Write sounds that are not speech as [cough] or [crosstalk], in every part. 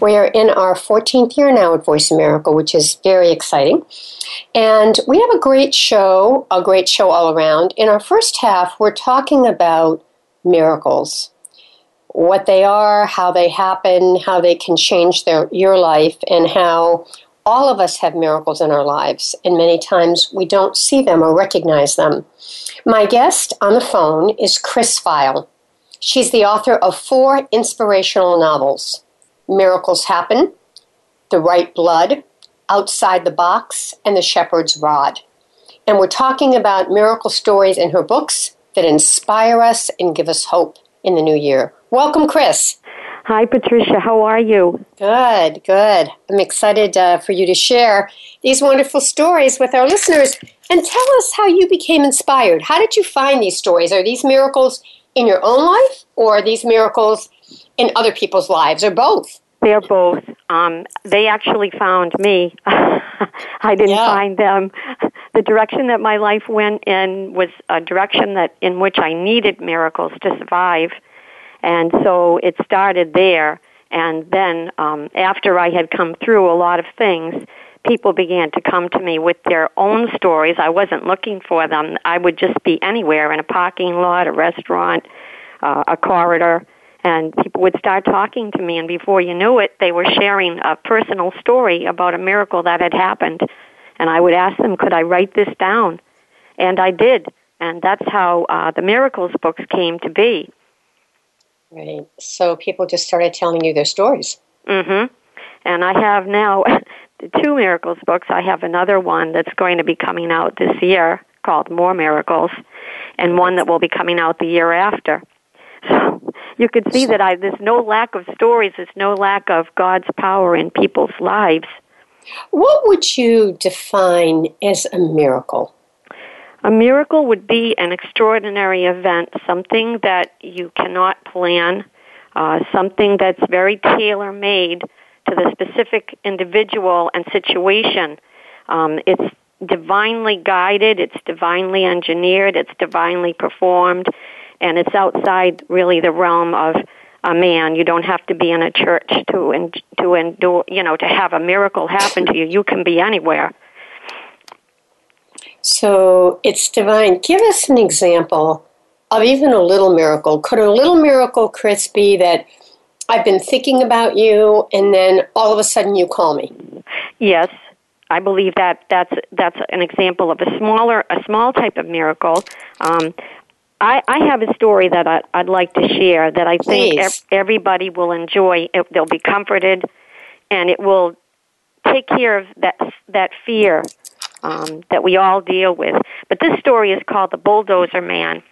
We're in our 14th year now at Voice America, which is very exciting. And we have a great show, a great show all around. In our first half, we're talking about miracles what they are, how they happen, how they can change their, your life, and how all of us have miracles in our lives. And many times we don't see them or recognize them. My guest on the phone is Cris Pfeil. She's the author of four inspirational novels Miracles Happen, The Right Blood, Outside the Box, and The Shepherd's Rod. And we're talking about miracle stories in her books that inspire us and give us hope in the new year. Welcome, Cris. Hi, Patricia. How are you? Good, good. I'm excited uh, for you to share these wonderful stories with our listeners and tell us how you became inspired. How did you find these stories? Are these miracles in your own life or are these miracles in other people's lives or both? They're both. Um, they actually found me. [laughs] I didn't yeah. find them. [laughs] The direction that my life went in was a direction that in which I needed miracles to survive and so it started there. And then um, after I had come through a lot of things, people began to come to me with their own stories. I wasn't looking for them. I would just be anywhere in a parking lot, a restaurant, uh, a corridor, and people would start talking to me. And before you knew it, they were sharing a personal story about a miracle that had happened. And I would ask them, could I write this down? And I did. And that's how uh, the Miracles books came to be. Right. So people just started telling you their stories. Mm-hmm. And I have now [laughs] two miracles books. I have another one that's going to be coming out this year called More Miracles, and one that will be coming out the year after. You can see that I, there's no lack of stories. There's no lack of God's power in people's lives. What would you define as a miracle? A miracle would be an extraordinary event, something that you cannot plan, uh, something that's very tailor made to the specific individual and situation. Um, it's divinely guided, it's divinely engineered, it's divinely performed, and it's outside really the realm of a man. You don't have to be in a church to to endure, you know, to have a miracle happen to you. You can be anywhere. So it's divine. Give us an example of even a little miracle. Could a little miracle, Cris, be that I've been thinking about you and then all of a sudden you call me? Yes. I believe that that's that's an example of a smaller a small type of miracle. Um, I, I have a story that I, would like to share that I think ev- everybody will enjoy. It, they'll be comforted, and it will take care of that that fear um, that we all deal with. But this story is called The Bulldozer Man.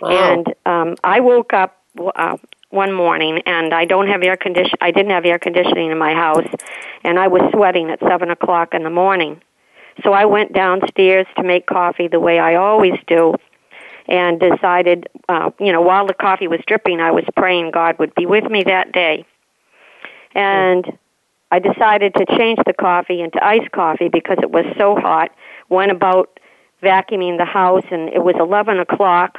Wow. And um, I woke up uh, one morning and I don't have air condition. I didn't have air conditioning in my house, and I was sweating at seven o'clock in the morning. So I went downstairs to make coffee the way I always do, and decided, uh, you know, while the coffee was dripping, I was praying God would be with me that day. And I decided to change the coffee into iced coffee because it was so hot. Went about vacuuming the house, and it was 11 o'clock,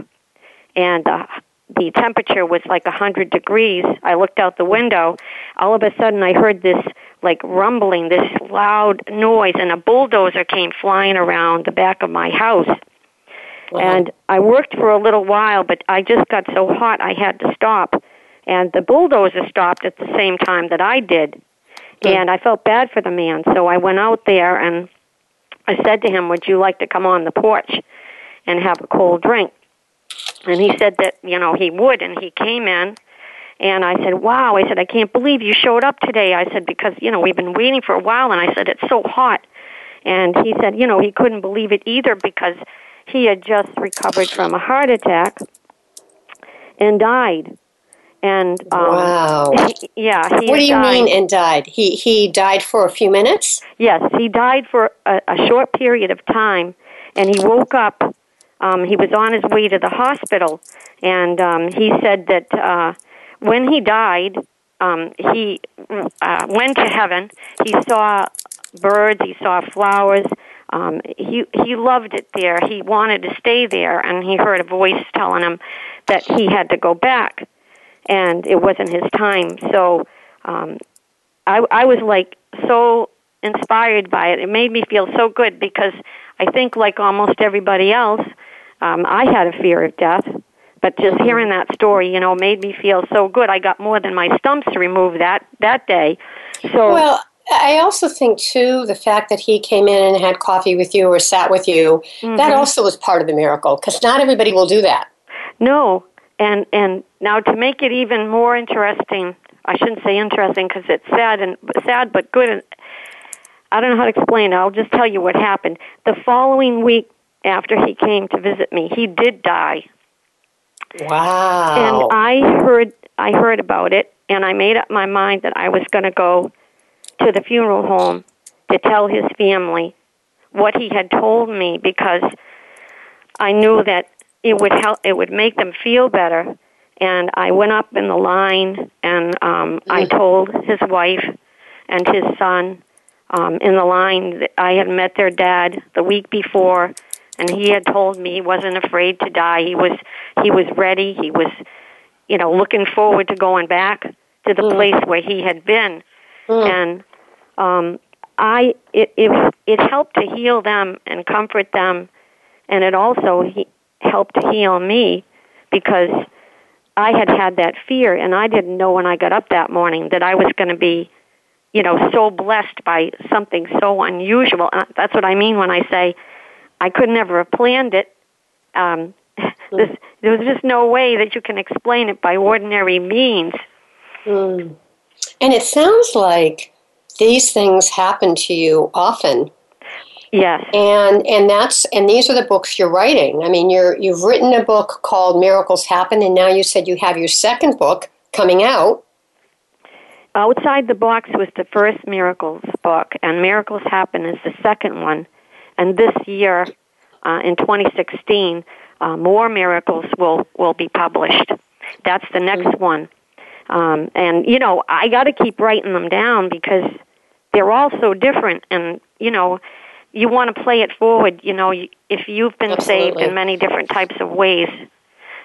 and the, the temperature was like 100 degrees. I looked out the window. All of a sudden, I heard this like rumbling, this loud noise, and a bulldozer came flying around the back of my house. Uh-huh. And I worked for a little while, but I just got so hot I had to stop and the bulldozer stopped at the same time that I did. And I felt bad for the man, so I went out there and I said to him, "Would you like to come on the porch and have a cold drink?" And he said that you know he would, and he came in. And I said, "Wow!" I said, "I can't believe you showed up today." I said, "Because you know we've been waiting for a while," and I said, "It's so hot." And he said, you know, he couldn't believe it either because he had just recovered from a heart attack and died. And um, wow, yeah. He what do you died. mean and died? He he died for a few minutes. Yes, he died for a, a short period of time, and he woke up. Um, he was on his way to the hospital, and um, he said that uh, when he died, um, he uh, went to heaven. He saw birds. He saw flowers. Um, he he loved it there. He wanted to stay there, and he heard a voice telling him that he had to go back, and it wasn't his time. So um, I I was like so inspired by it. It made me feel so good because I think, like almost everybody else, um, I had a fear of death. But just hearing that story, you know, made me feel so good. I got more than my stumps removed that that day. So well, I also think too the fact that he came in and had coffee with you or sat with you mm-hmm. that also was part of the miracle because not everybody will do that. No, and and now to make it even more interesting, I shouldn't say interesting because it's sad and sad but good. And I don't know how to explain it. I'll just tell you what happened. The following week after he came to visit me, he did die. Wow. And I heard I heard about it and I made up my mind that I was going to go to the funeral home to tell his family what he had told me because I knew that it would help it would make them feel better. And I went up in the line and um I told his wife and his son um in the line that I had met their dad the week before and he had told me he wasn't afraid to die. He was he was ready. He was you know looking forward to going back to the mm. place where he had been mm. and um, I it, it it helped to heal them and comfort them, and it also he, helped heal me because I had had that fear, and I didn't know when I got up that morning that I was going to be, you know, so blessed by something so unusual. Uh, that's what I mean when I say I could never have planned it. Um, [laughs] this, there was just no way that you can explain it by ordinary means. Mm. And it sounds like these things happen to you often. Yes. And and that's and these are the books you're writing. I mean, you're you've written a book called Miracles Happen and now you said you have your second book coming out. Outside the Box was the first Miracles book and Miracles Happen is the second one. And this year uh, in 2016, uh, more miracles will will be published. That's the next mm-hmm. one. Um, and you know, I got to keep writing them down because they're all so different, and you know, you want to play it forward. You know, if you've been Absolutely. saved in many different types of ways,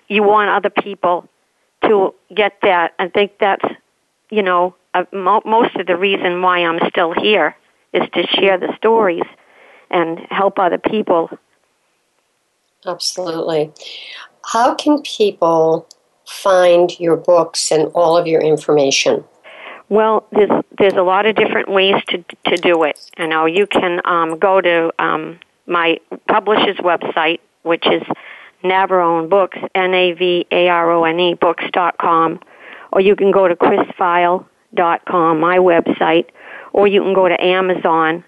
you want other people to get that. I think that's, you know, uh, mo- most of the reason why I'm still here is to share the stories and help other people. Absolutely. How can people find your books and all of your information? Well, there's there's a lot of different ways to to do it. You know, you can um, go to um, my publisher's website, which is Navarone Books, N A V A R O N E Books dot com, or you can go to crispfeil.com, my website, or you can go to Amazon.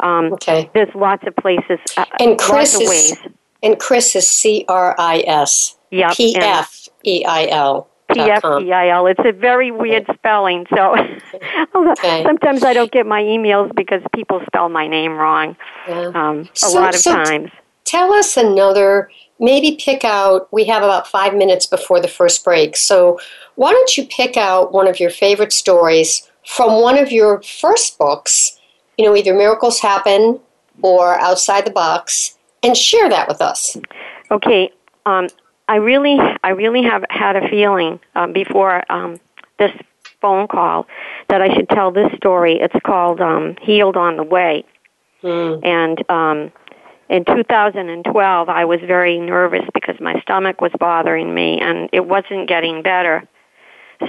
Um, okay. There's lots of places. Uh, and Cris lots of ways. Is, and Cris is C R I S. Yep. P F E I L. P F E I L. It's a very weird spelling, so [laughs] okay. sometimes I don't get my emails because people spell my name wrong. Yeah. Um, a so, lot of so times. Tell us another. Maybe pick out. We have about five minutes before the first break, so why don't you pick out one of your favorite stories from one of your first books? You know, either Miracles Happen or Outside the Box, and share that with us. Okay. Um, I really, I really have had a feeling um, before um, this phone call that I should tell this story. It's called um, "Healed on the Way," mm. and um, in 2012, I was very nervous because my stomach was bothering me and it wasn't getting better.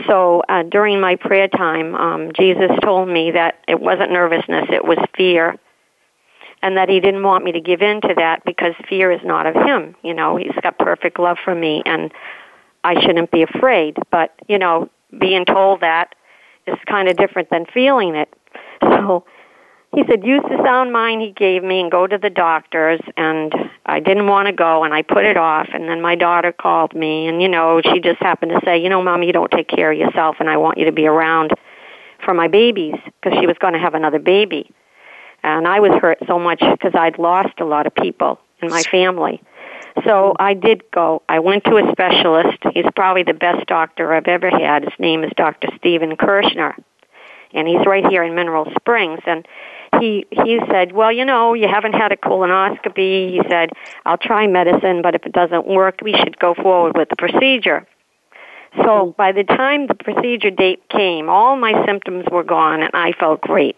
so uh, during my prayer time, um, Jesus told me that it wasn't nervousness, it was fear. And that he didn't want me to give in to that because fear is not of him. You know, he's got perfect love for me and I shouldn't be afraid. But, you know, being told that is kind of different than feeling it. [laughs] So he said, use the sound mind he gave me and go to the doctors. And I didn't want to go, and I put it off. And then my daughter called me, and you know, she just happened to say, you know, Mom, you don't take care of yourself, and I want you to be around for my babies because she was going to have another baby. And I was hurt so much because I'd lost a lot of people in my family. So I did go. I went to a specialist. He's probably the best doctor I've ever had. His name is Dr. Stephen Kirschner. And he's right here in Mineral Springs. And he he said, "Well, you know, you haven't had a colonoscopy." He said, "I'll try medicine, but if it doesn't work, we should go forward with the procedure." So by the time the procedure date came, all my symptoms were gone, and I felt great.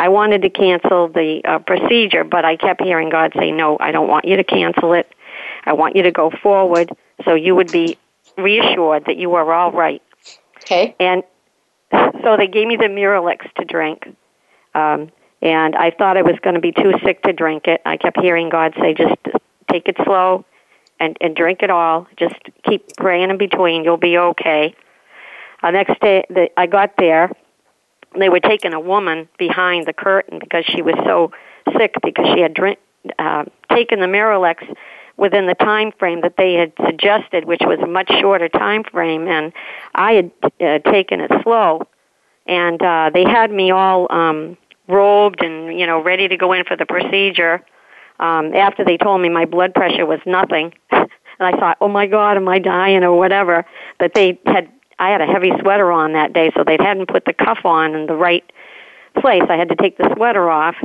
I wanted to cancel the uh, procedure, but I kept hearing God say, "No, I don't want you to cancel it. I want you to go forward, so you would be reassured that you are all right." Okay. And [laughs] so they gave me the Miralax to drink. Um, and I thought I was going to be too sick to drink it. I kept hearing God say, just take it slow and, and drink it all. Just keep praying in between. You'll be okay. Uh, next day, the, I got there. They were taking a woman behind the curtain because she was so sick because she had drink, uh, taken the Miralax within the time frame that they had suggested, which was a much shorter time frame, and I had uh, taken it slow. And uh, they had me all um, robed and you know ready to go in for the procedure. Um, after they told me my blood pressure was nothing, [laughs] and I thought, oh my God, am I dying or whatever? But they had I had a heavy sweater on that day, so they hadn't put the cuff on in the right place. I had to take the sweater off,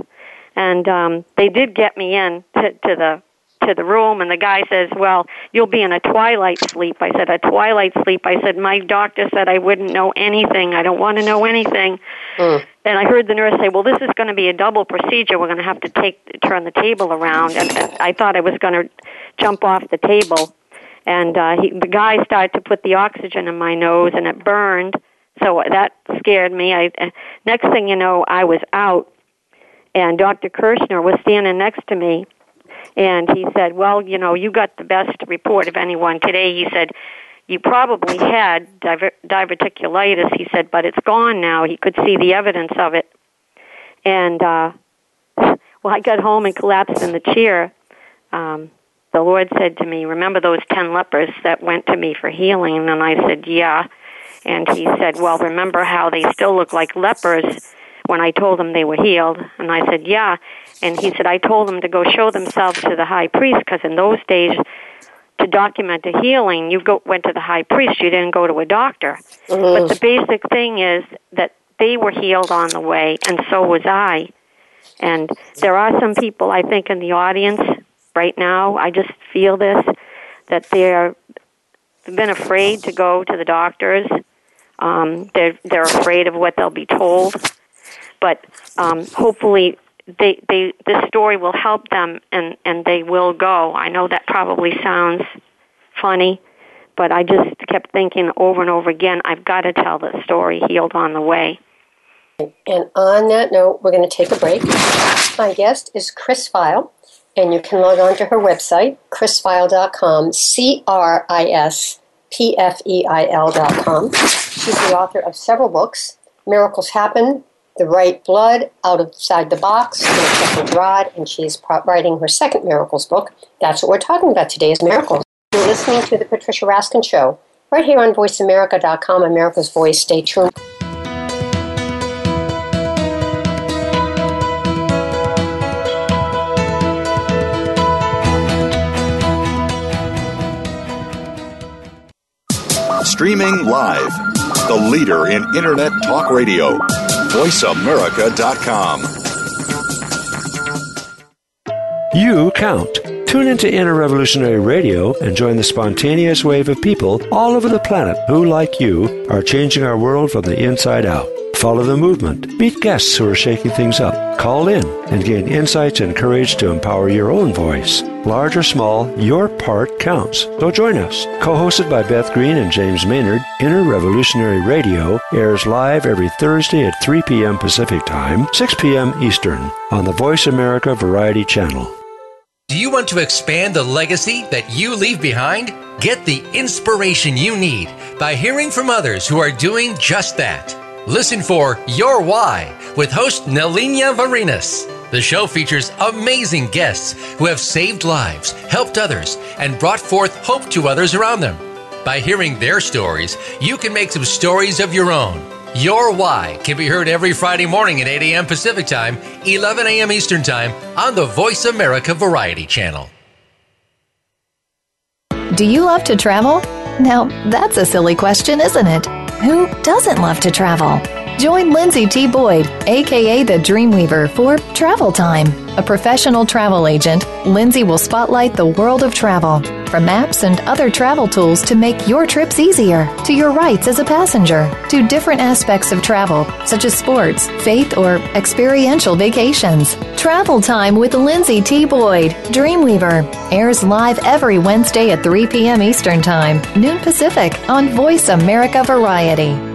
and um, they did get me in to, to the to the room and the guy says, "Well, you'll be in a twilight sleep." I said, "A twilight sleep." I said, "My doctor said I wouldn't know anything. I don't want to know anything." Mm. And I heard the nurse say, "Well, this is going to be a double procedure. We're going to have to take turn the table around." And I thought I was going to jump off the table. And uh he, the guy started to put the oxygen in my nose and it burned. So that scared me. I next thing you know, I was out and Dr. Kirschner was standing next to me and he said, "Well, you know, you got the best report of anyone today." He said, "You probably had diver- diverticulitis." He said, "But it's gone now." He could see the evidence of it. And uh, [laughs] well, I got home and collapsed in the chair. Um, the Lord said to me, "Remember those ten lepers that went to me for healing?" And I said, "Yeah." And he said, "Well, remember how they still look like lepers." when I told them they were healed. And I said, yeah. And he said, I told them to go show themselves to the high priest because in those days, to document a healing, you go, went to the high priest. You didn't go to a doctor. Mm-hmm. But the basic thing is that they were healed on the way, and so was I. And there are some people, I think, in the audience right now. I just feel this that they're been afraid to go to the doctors. Um, they're they're afraid of what they'll be told but um, hopefully they they this story will help them and and they will go. I know that probably sounds funny, but I just kept thinking over and over again, I've got to tell the story healed on the way. And on that note, we're going to take a break. My guest is Cris Pfeil, and you can log on to her website, crispfeil.com, C R I S P F E I L.com. She's the author of several books Miracles Happen, the right blood Out of outside the box a rod, and she's writing her second miracles book. That's what we're talking about today is miracles. You're listening to the Patricia Raskin Show right here on VoiceAmerica.com, America's Voice. Stay tuned. Streaming live, the leader in Internet Talk Radio VoiceAmerica.com. You count. Tune into Inner Revolutionary Radio and join the spontaneous wave of people all over the planet who, like you, are changing our world from the inside out. Follow the movement. Meet guests who are shaking things up Call in and gain insights and courage to empower your own voice. Large or small, your part counts. So join us. Co hosted by Beth Green and James Maynard, Inner Revolutionary Radio airs live every Thursday at 3 p.m. Pacific Time, 6 p.m. Eastern on the Voice America Variety Channel. Do you want to expand the legacy that you leave behind? Get the inspiration you need by hearing from others who are doing just that. Listen for Your Why with host Nelinia Varinas. The show features amazing guests who have saved lives, helped others, and brought forth hope to others around them. By hearing their stories, you can make some stories of your own. Your Why can be heard every Friday morning at 8 a.m. Pacific Time, 11 a.m. Eastern Time on the Voice America Variety Channel. Do you love to travel? Now, that's a silly question, isn't it? Who doesn't love to travel? Join Lindsay T. Boyd, aka the Dreamweaver, for Travel Time. A professional travel agent, Lindsay will spotlight the world of travel, from maps and other travel tools to make your trips easier, to your rights as a passenger, to different aspects of travel, such as sports, faith, or experiential vacations. Travel Time with Lindsay T. Boyd, Dreamweaver, airs live every Wednesday at 3 p.m. Eastern Time, noon Pacific, on Voice America Variety.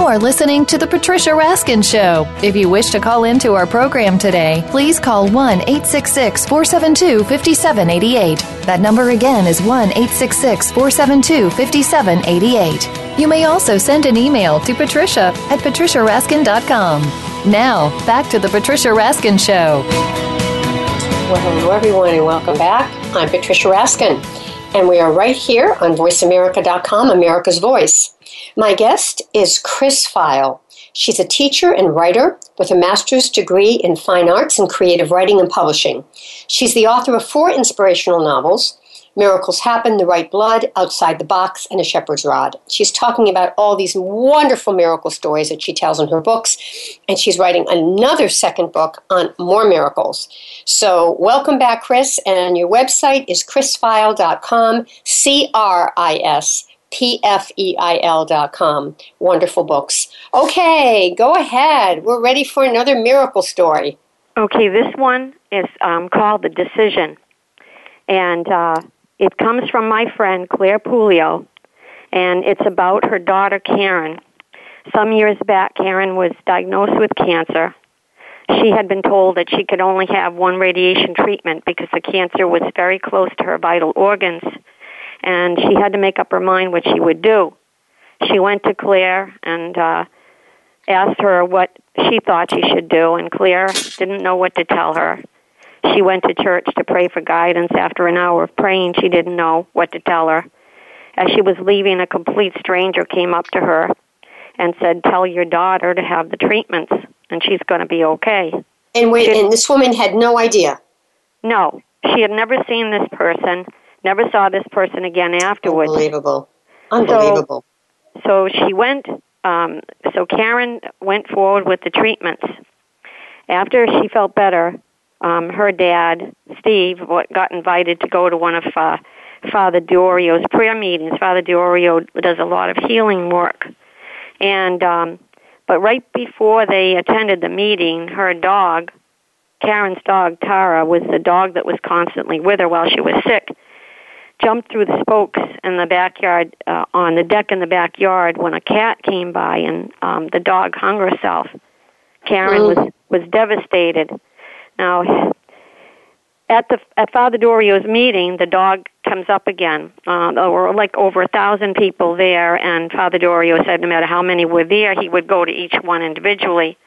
You are listening to The Patricia Raskin Show. If you wish to call into our program today, please call 1 866 472 5788. That number again is 1 866 472 5788. You may also send an email to patricia at patriciaraskin.com. Now, back to the Patricia Raskin Show. Well, hello, everyone, and welcome back. I'm Patricia Raskin, and we are right here on VoiceAmerica.com, America's Voice. My guest is Cris Pfeil. She's a teacher and writer with a master's degree in fine arts and creative writing and publishing. She's the author of four inspirational novels Miracles Happen, The Right Blood, Outside the Box, and A Shepherd's Rod. She's talking about all these wonderful miracle stories that she tells in her books, and she's writing another second book on more miracles. So, welcome back, Cris, and your website is crispfeil.com, C R I S. P-F-E-I-L dot com. Wonderful books. Okay, go ahead. We're ready for another miracle story. Okay, this one is um, called The Decision. And uh, it comes from my friend Claire Pulio, and it's about her daughter Karen. Some years back, Karen was diagnosed with cancer. She had been told that she could only have one radiation treatment because the cancer was very close to her vital organs, and she had to make up her mind what she would do. She went to Claire and uh, asked her what she thought she should do, and Claire didn't know what to tell her. She went to church to pray for guidance. After an hour of praying, she didn't know what to tell her. As she was leaving, a complete stranger came up to her and said, Tell your daughter to have the treatments and she's going to be okay. And wait, and this woman had no idea? No. She had never seen this person, never saw this person again afterwards. Unbelievable. Unbelievable. So, so she went, um, so Karen went forward with the treatments. After she felt better, um, her dad, Steve, got invited to go to one of uh, Father Diorio's prayer meetings. Father Diorio does a lot of healing work, and um, but right before they attended the meeting, her dog, Karen's dog Tara, was the dog that was constantly with her while she was sick. Jumped through the spokes in the backyard, uh, on the deck in the backyard, when a cat came by and um, the dog hung herself. Karen mm. was was devastated now, at the at Father Diorio's meeting, the dog comes up again. Uh, there were like over a thousand people there, and Father Diorio said no matter how many were there, he would go to each one individually.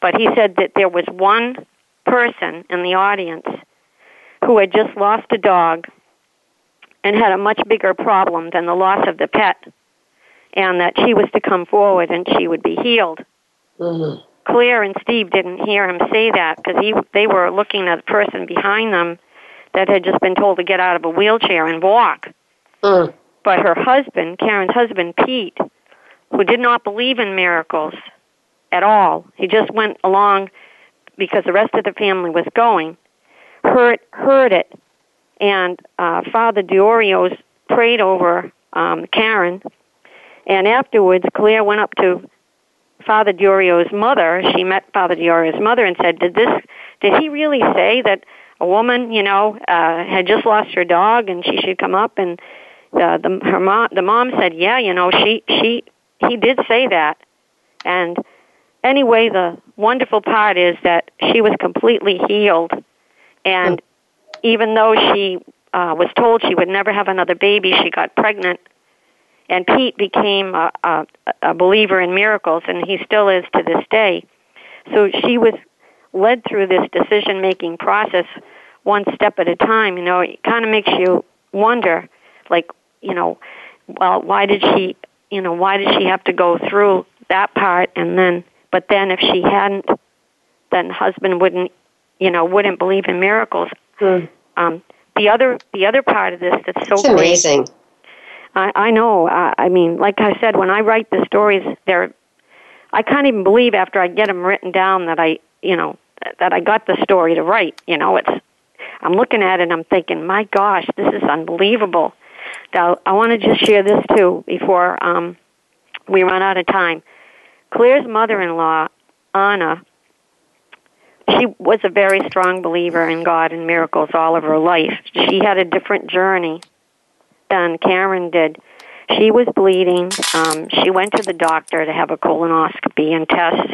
But he said that there was one person in the audience who had just lost a dog and had a much bigger problem than the loss of the pet, and that she was to come forward and she would be healed. Mm-hmm. Claire and Steve didn't hear him say that because he they were looking at the person behind them that had just been told to get out of a wheelchair and walk. Mm. But her husband, Karen's husband, Pete, who did not believe in miracles, at all. He just went along because the rest of the family was going. Heard heard it, and uh, Father Diorios prayed over um, Karen, and afterwards Claire went up to Father Diorio's mother. She met Father Diorio's mother and said, "Did this? Did he really say that a woman, you know, uh, had just lost her dog and she should come up?" And the the her mom the mom said, "Yeah, you know, she she he did say that." And anyway, the wonderful part is that she was completely healed, and even though she uh, was told she would never have another baby, she got pregnant. And Pete became a, a, a believer in miracles, and he still is to this day. So she was led through this decision making process one step at a time. You know, it kind of makes you wonder, like, you know, well, why did she, you know, why did she have to go through that part and then, but then if she hadn't, then husband wouldn't, you know, wouldn't believe in miracles. Mm. Um, the other, the other part of this that's so it's amazing. Great, I, I know. I, I mean, like I said, when I write the stories, they're, I can't even believe after I get them written down that I, you know, that I got the story to write. You know, it's, I'm looking at it and I'm thinking, my gosh, this is unbelievable. Now, I want to just share this too before um, we run out of time. Claire's mother-in-law, Anna, she was a very strong believer in God and miracles all of her life. She had a different journey than Karen did. She was bleeding. Um, she went to the doctor to have a colonoscopy and tests.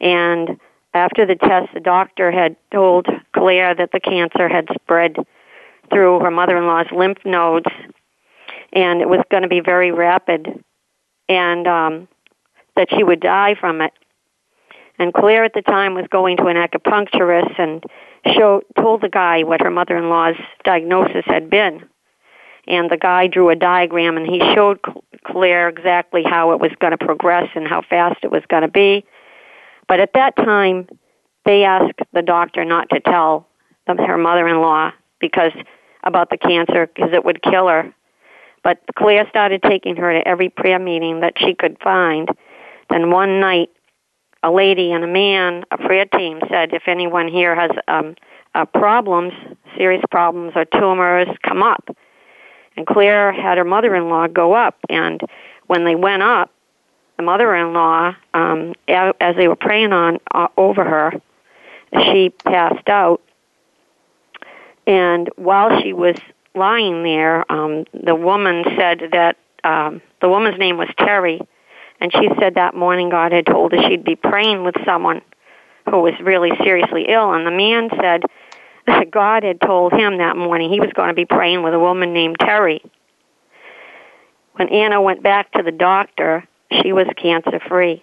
And after the test, the doctor had told Claire that the cancer had spread through her mother-in-law's lymph nodes, and it was going to be very rapid, and um, that she would die from it. And Claire at the time was going to an acupuncturist and showed, told the guy what her mother-in-law's diagnosis had been. And the guy drew a diagram and he showed Claire exactly how it was going to progress and how fast it was going to be. But at that time, they asked the doctor not to tell her mother-in-law because about the cancer because it would kill her. But Claire started taking her to every prayer meeting that she could find. Then one night, a lady and a man, a prayer team said, if anyone here has um, uh, problems, serious problems or tumors, come up. And Claire had her mother-in-law go up, and when they went up, the mother-in-law, um, as they were praying on uh, over her, she passed out. And while she was lying there, um, the woman said that um, the woman's name was Terry, and she said that morning God had told her she'd be praying with someone who was really seriously ill. And the man said that God had told him that morning he was going to be praying with a woman named Terry. When Anna went back to the doctor, she was cancer free.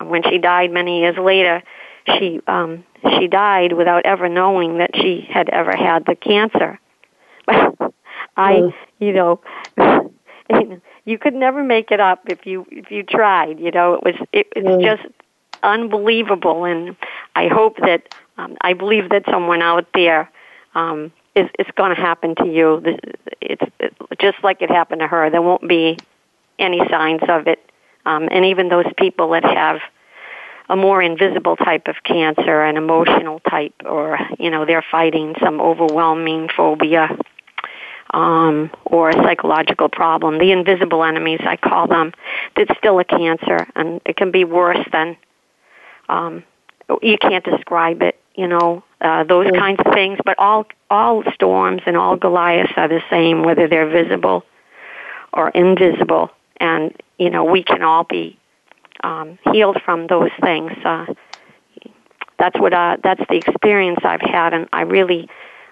When she died many years later, she um, she died without ever knowing that she had ever had the cancer. [laughs] I, you know, [laughs] you could never make it up if you if you tried. You know, it was it was mm. just unbelievable, and I hope that um, I believe that someone out there um, is is going to happen to you. It's, it's just like it happened to her. There won't be any signs of it, um, and even those people that have a more invisible type of cancer, an emotional type, or you know they're fighting some overwhelming phobia um, or a psychological problem. The invisible enemies, I call them, that's still a cancer, and it can be worse than um, you can't describe it. You know uh, those mm. kinds of things. But all all storms and all Goliaths are the same, whether they're visible or invisible. And you know we can all be um, healed from those things. Uh, that's what uh, that's the experience I've had, and I really,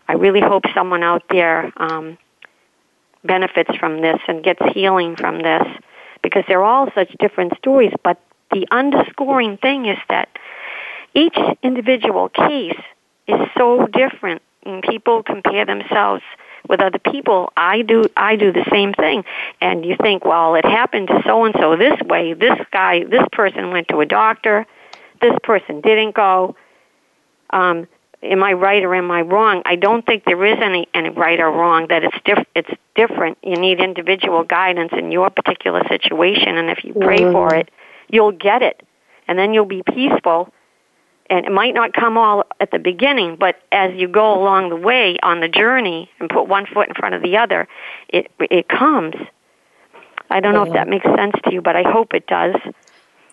I really hope someone out there um, benefits from this and gets healing from this, because they're all such different stories. But the underscoring thing is that each individual case is so different, and people compare themselves with other people, I do I do the same thing. And you think, well, it happened to so and so this way. This guy, this person went to a doctor. This person didn't go. Um, am I right or am I wrong? I don't think there is any any right or wrong. That it's diff- it's different. You need individual guidance in your particular situation, and if you pray mm-hmm. for it, you'll get it. and then you'll be peaceful. And it might not come all at the beginning, but as you go along the way on the journey and put one foot in front of the other, it it comes. I don't know if that makes sense to you, but I hope it does.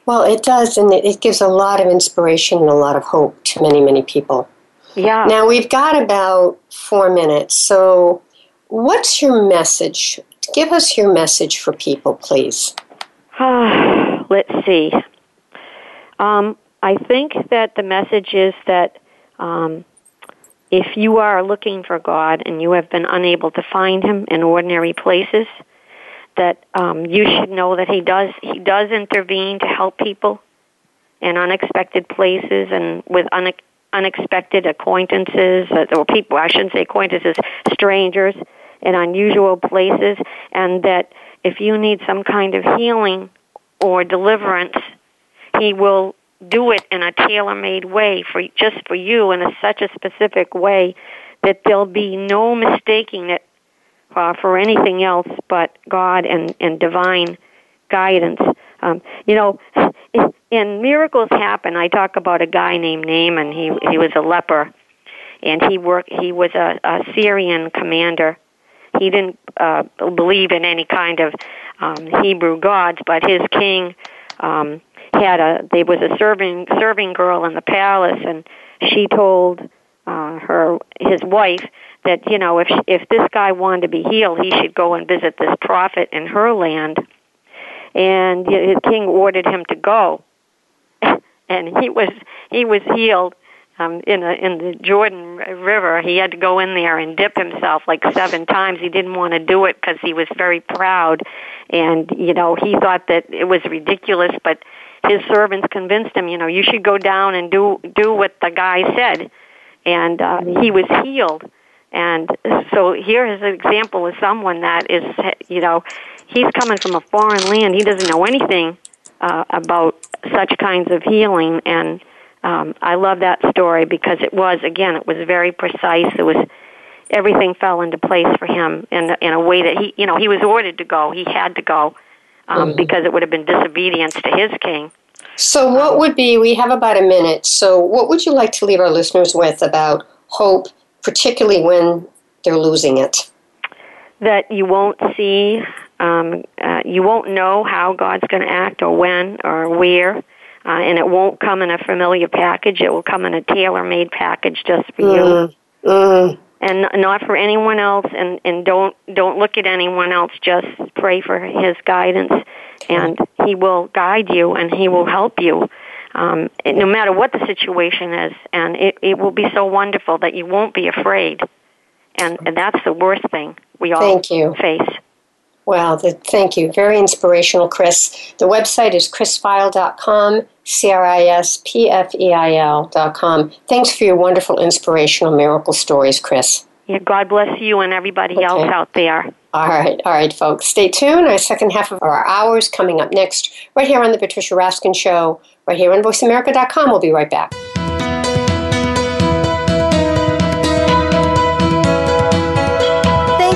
Well, it does, and it gives a lot of inspiration and a lot of hope to many, many people. Yeah. Now we've got about four minutes. So, what's your message? Give us your message for people, please. [sighs] Let's see. Um, I think that the message is that um, if you are looking for God and you have been unable to find Him in ordinary places, that um, you should know that He does He does intervene to help people in unexpected places and with une- unexpected acquaintances uh, or people. I shouldn't say acquaintances, strangers in unusual places, and that if you need some kind of healing or deliverance, He will do it in a tailor-made way for just for you in a, such a specific way that there'll be no mistaking it uh, for anything else but God and, and divine guidance. Um, you know, and miracles happen. I talk about a guy named Naaman. He he was a leper, and he worked. He was a, a Syrian commander. He didn't uh, believe in any kind of um, Hebrew gods, but his king um, had a. There was a serving serving girl in the palace, and she told uh, her his wife that you know if if this guy wanted to be healed, he should go and visit this prophet in her land. And his king ordered him to go, and he was he was healed um, in a, in the Jordan River. He had to go in there and dip himself like seven times. He didn't want to do it because he was very proud, and you know he thought that it was ridiculous. But his servants convinced him, you know, you should go down and do do what the guy said, and uh, he was healed. And so here is an example of someone that is, you know, he's coming from a foreign land. He doesn't know anything uh, about such kinds of healing, and um, I love that story because it was again, it was very precise. It was everything fell into place for him in in a way that he, you know, he was ordered to go. He had to go um, mm-hmm. because it would have been disobedience to his king. So, what would be? We have about a minute. So, what would you like to leave our listeners with about hope, particularly when they're losing it? That you won't see um, uh, you won't know how God's going to act or when or where, uh, and it won't come in a familiar package. It will come in a tailor-made package just for mm. you, mm. and not for anyone else. And and don't don't look at anyone else. Just pray for His guidance, and He will guide you and He will help you. Um, no matter what the situation is, and it, it will be so wonderful that you won't be afraid, and, and that's the worst thing we all Thank you. face. Wow, the, thank you. Very inspirational, Cris. The website is crispfeil.com, C R I S P F E I L.com. Thanks for your wonderful inspirational miracle stories, Cris. Yeah, God bless you and everybody okay. else out there. All right, all right, folks. Stay tuned. Our second half of our hours coming up next, right here on The Patricia Raskin Show, right here on VoiceAmerica.com. We'll be right back.